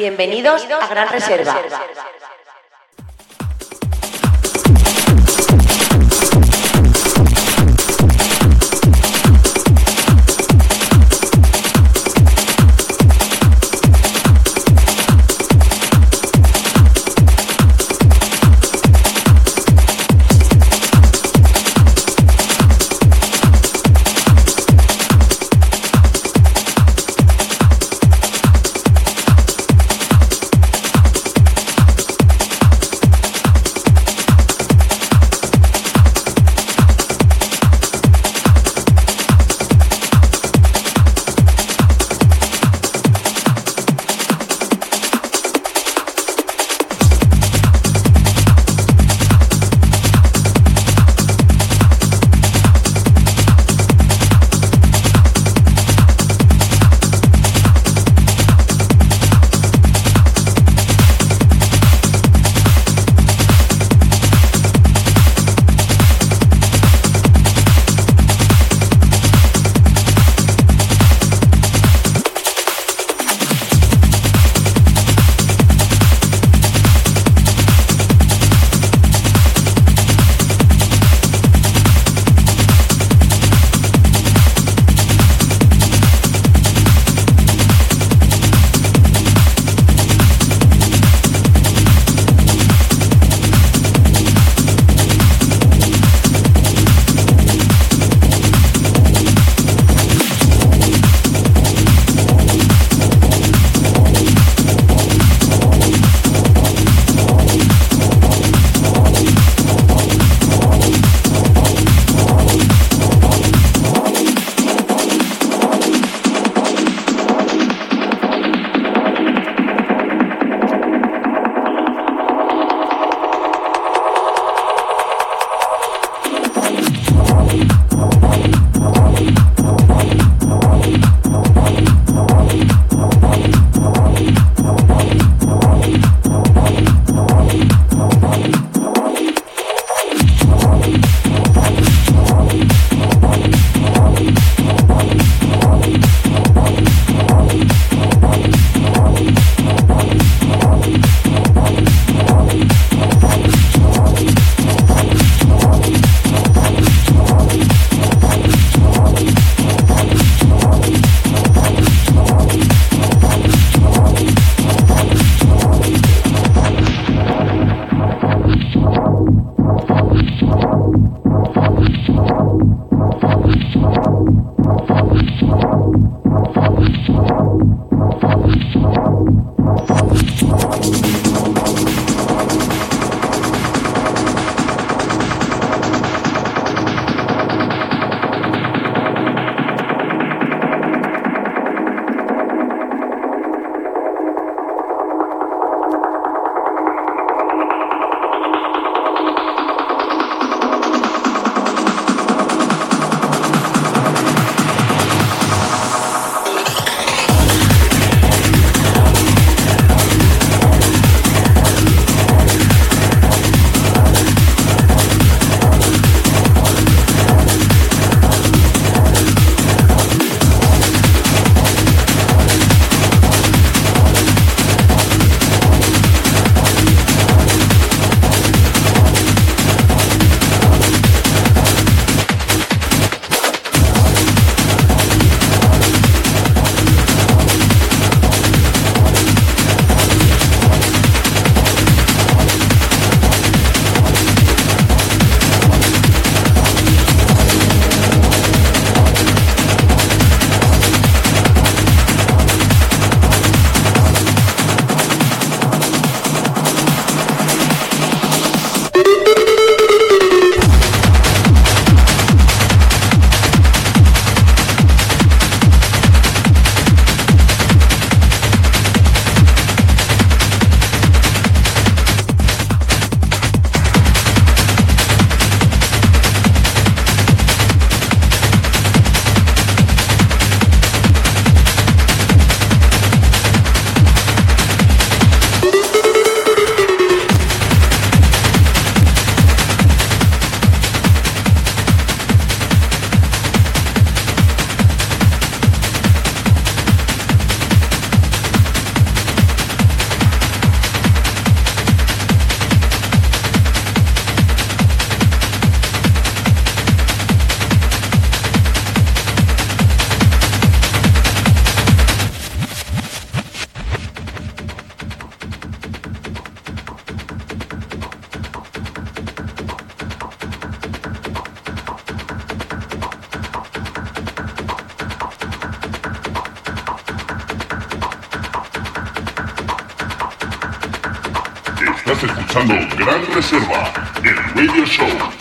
Bienvenidos a Gran Reserva. Escuchando Gran Reserva, el radio show.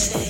say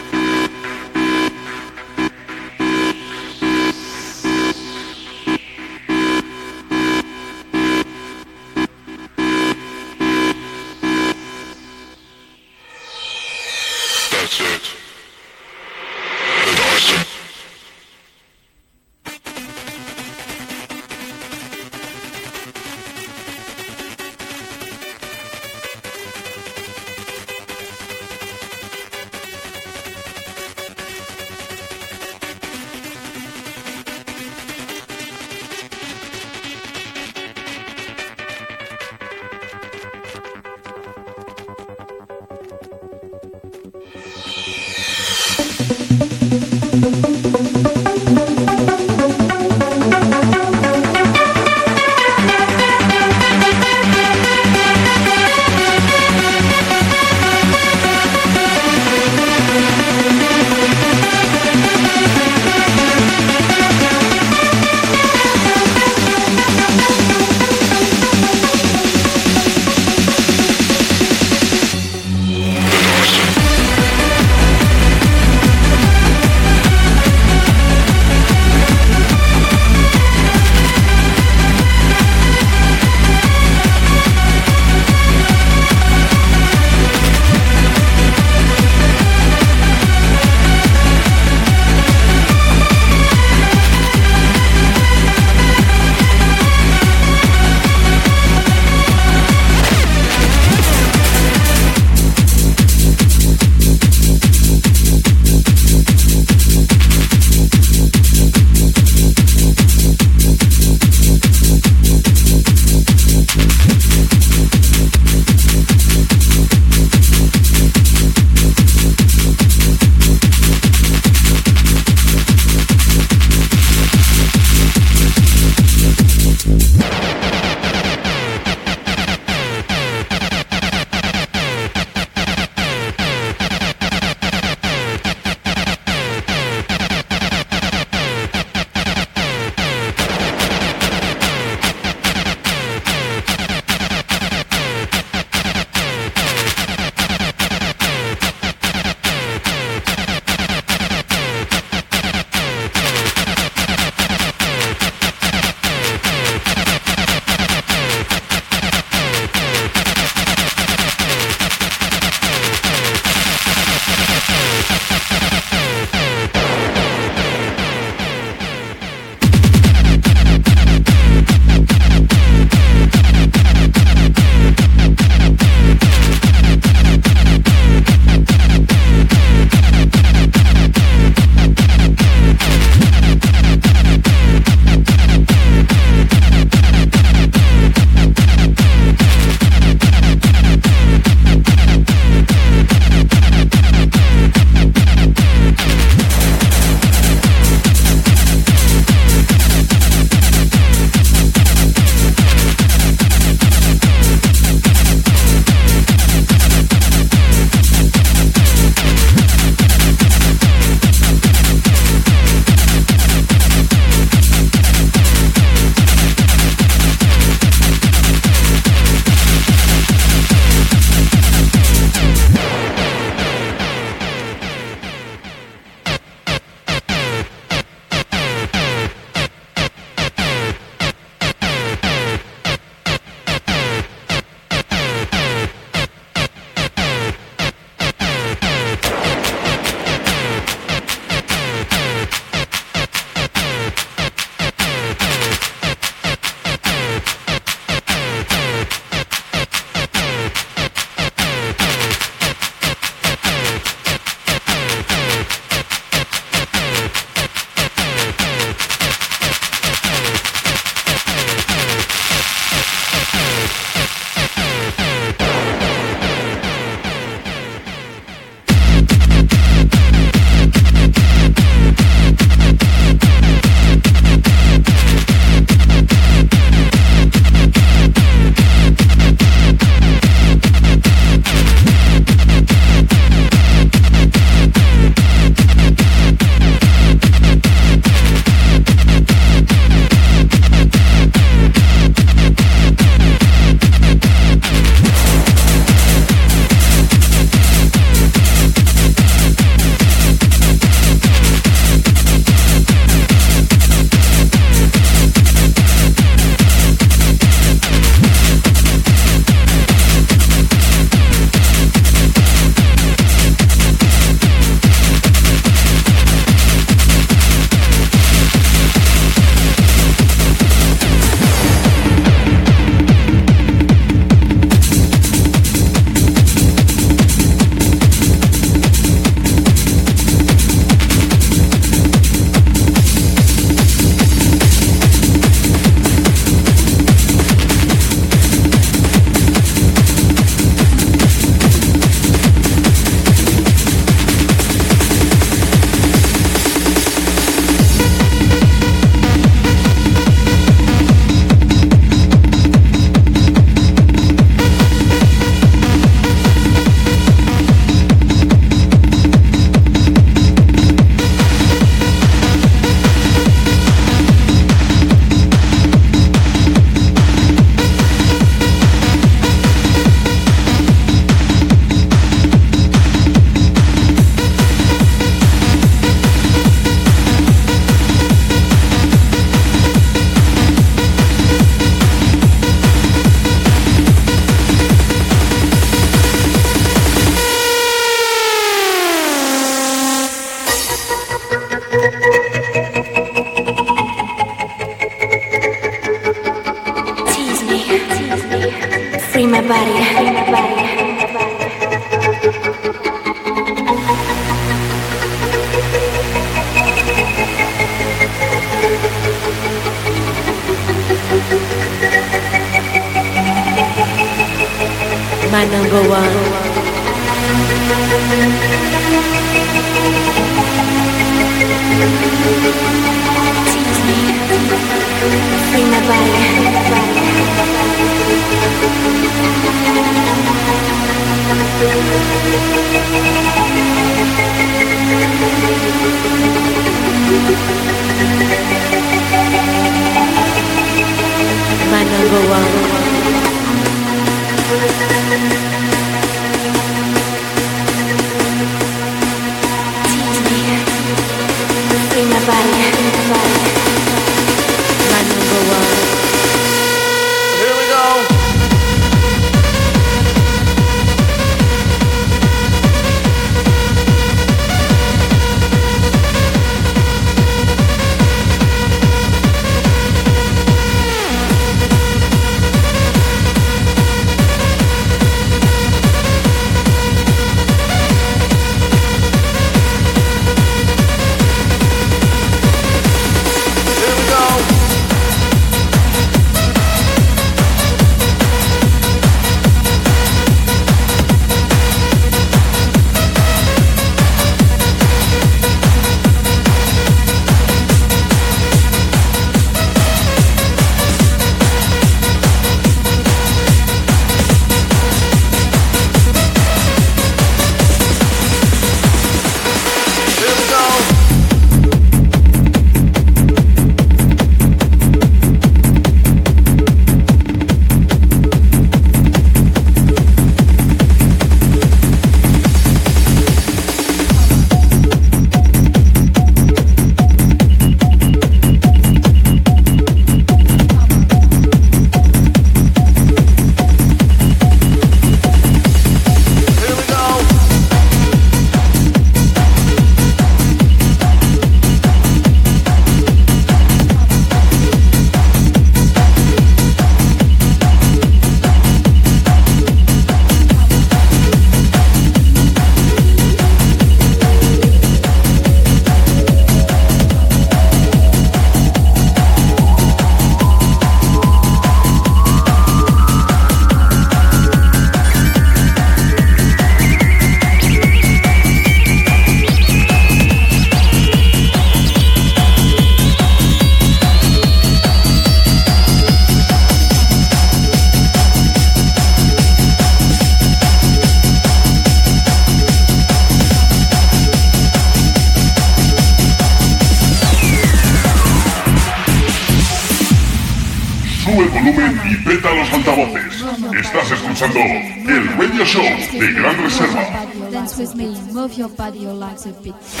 move your body, your legs a bit.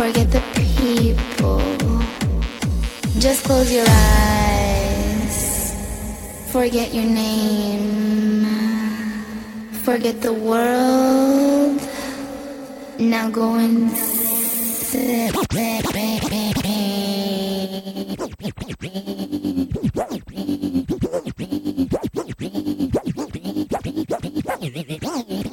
forget the people. Just close your eyes. Forget your name. Forget the world. Now go and.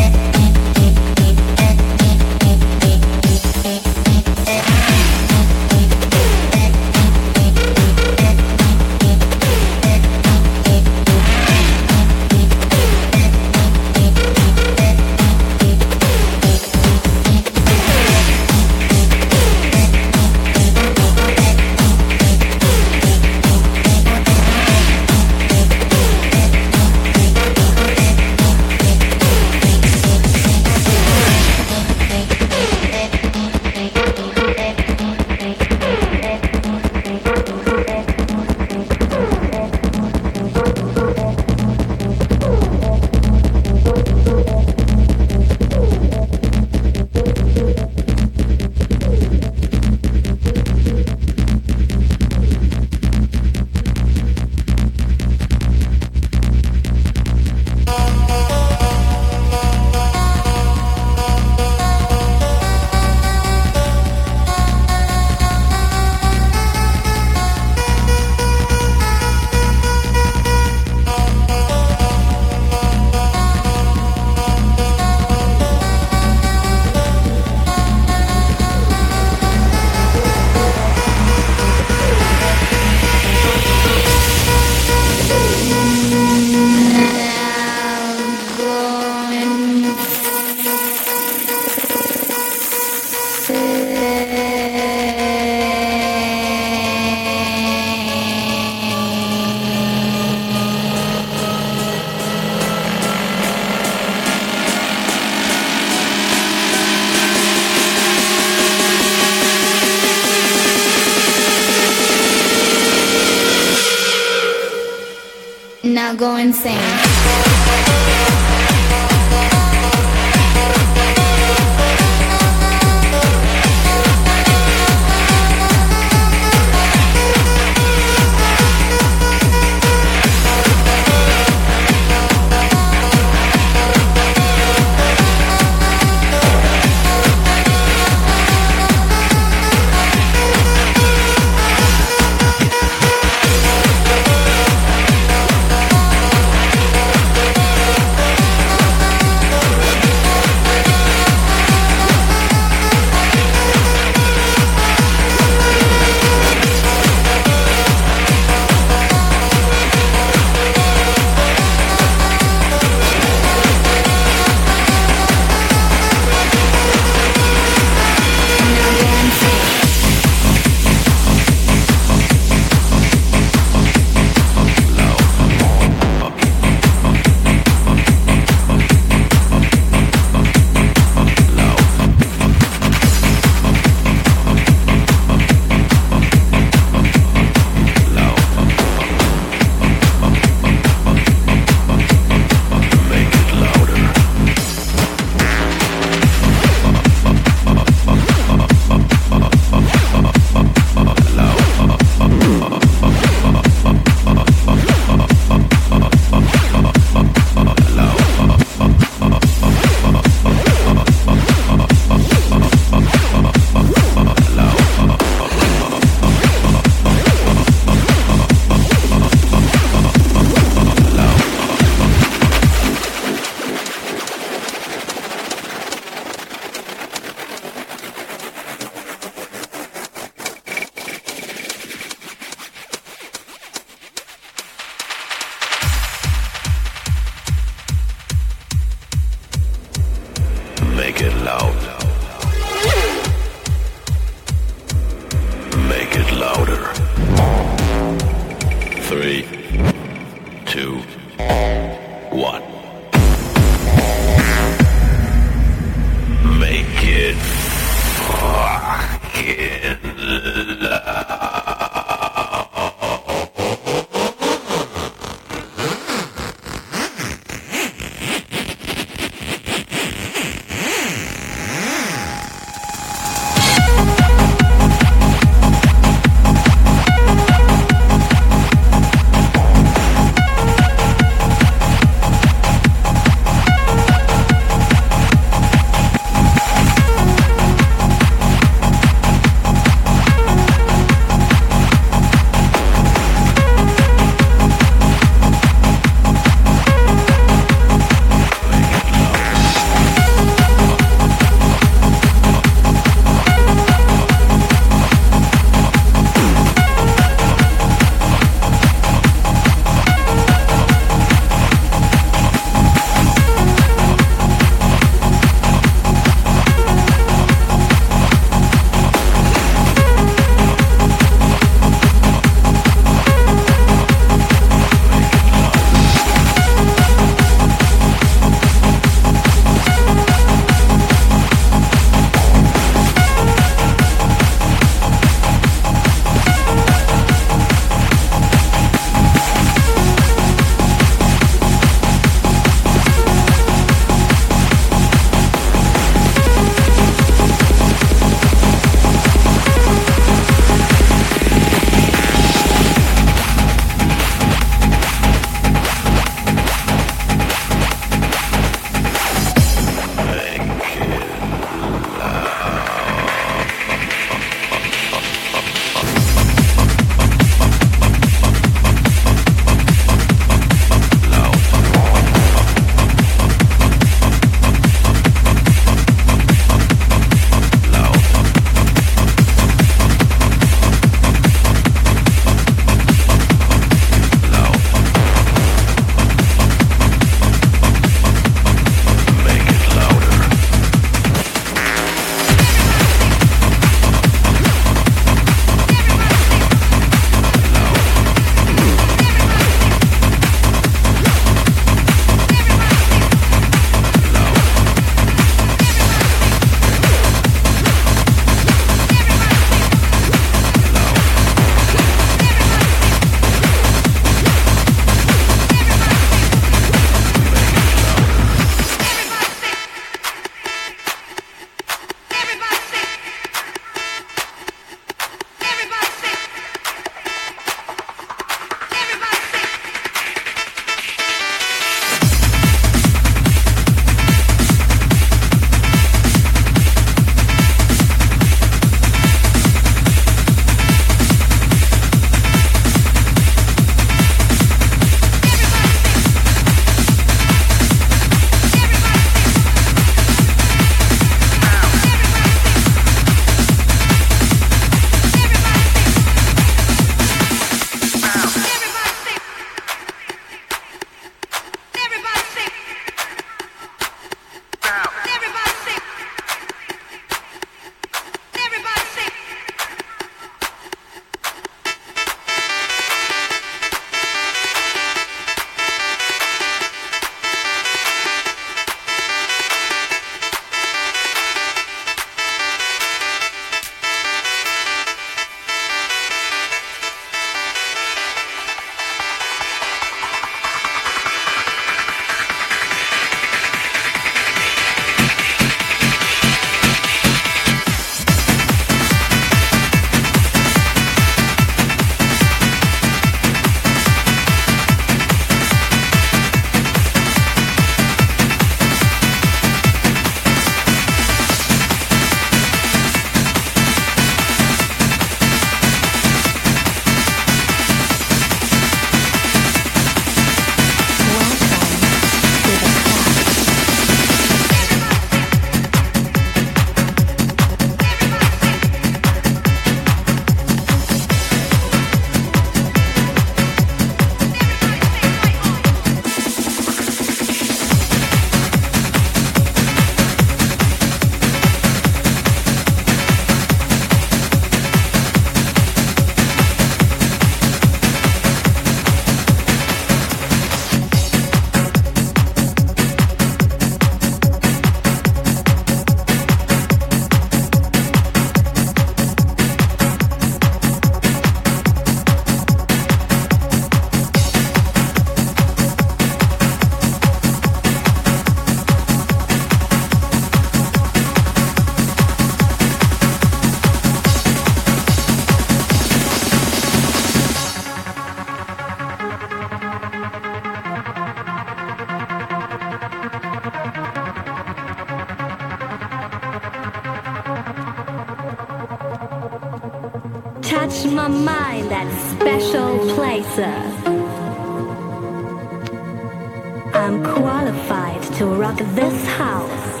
I'm qualified to rock this house.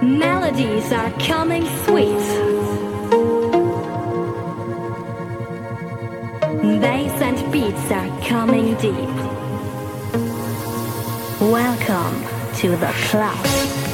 Melodies are coming sweet. Bass and beats are coming deep. Welcome to the club.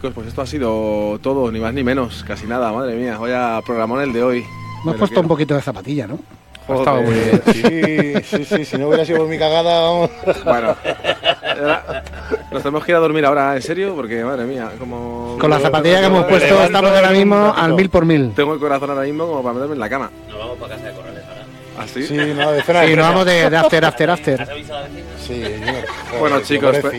Chicos, pues esto ha sido todo, ni más ni menos, casi nada, madre mía, vaya programón el de hoy. Hemos Me lo puesto quiero. un poquito de zapatilla, ¿no? Joder. Estaba muy bien. Sí, sí, sí, si no hubiera sido por mi cagada, vamos. Bueno, nos tenemos que ir a dormir ahora, ¿en serio? Porque madre mía, como... Con la zapatilla que hemos puesto estamos ahora mismo al mil por mil. Tengo el corazón ahora mismo como para meterme en la cama. Nos vamos para casa de ahora. ¿Así? Sí, no, de cena Sí, de nos vamos de, de after, after, after. Sí, Bueno chicos, pues,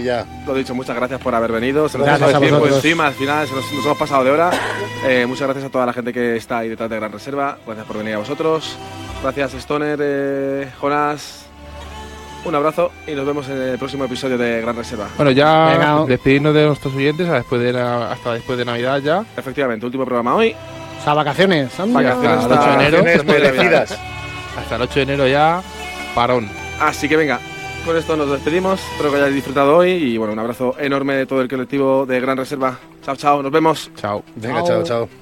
lo dicho, muchas gracias por haber venido. Se nos ha pasado tiempo vosotros. encima, al final se nos, nos hemos pasado de hora. Eh, muchas gracias a toda la gente que está ahí detrás de Gran Reserva. Gracias por venir a vosotros. Gracias Stoner, eh, Jonas. Un abrazo y nos vemos en el próximo episodio de Gran Reserva. Bueno, ya Venga. despedirnos de nuestros oyentes después de la- hasta después de Navidad ya. Efectivamente, último programa hoy. O sea, vacaciones. Vacaciones Hasta el 8 de enero. merecidas. Hasta el 8 de enero ya, parón. Así que venga, con esto nos despedimos. Espero que hayáis disfrutado hoy y bueno, un abrazo enorme de todo el colectivo de Gran Reserva. Chao, chao, nos vemos. Chao. Venga, chao, chao.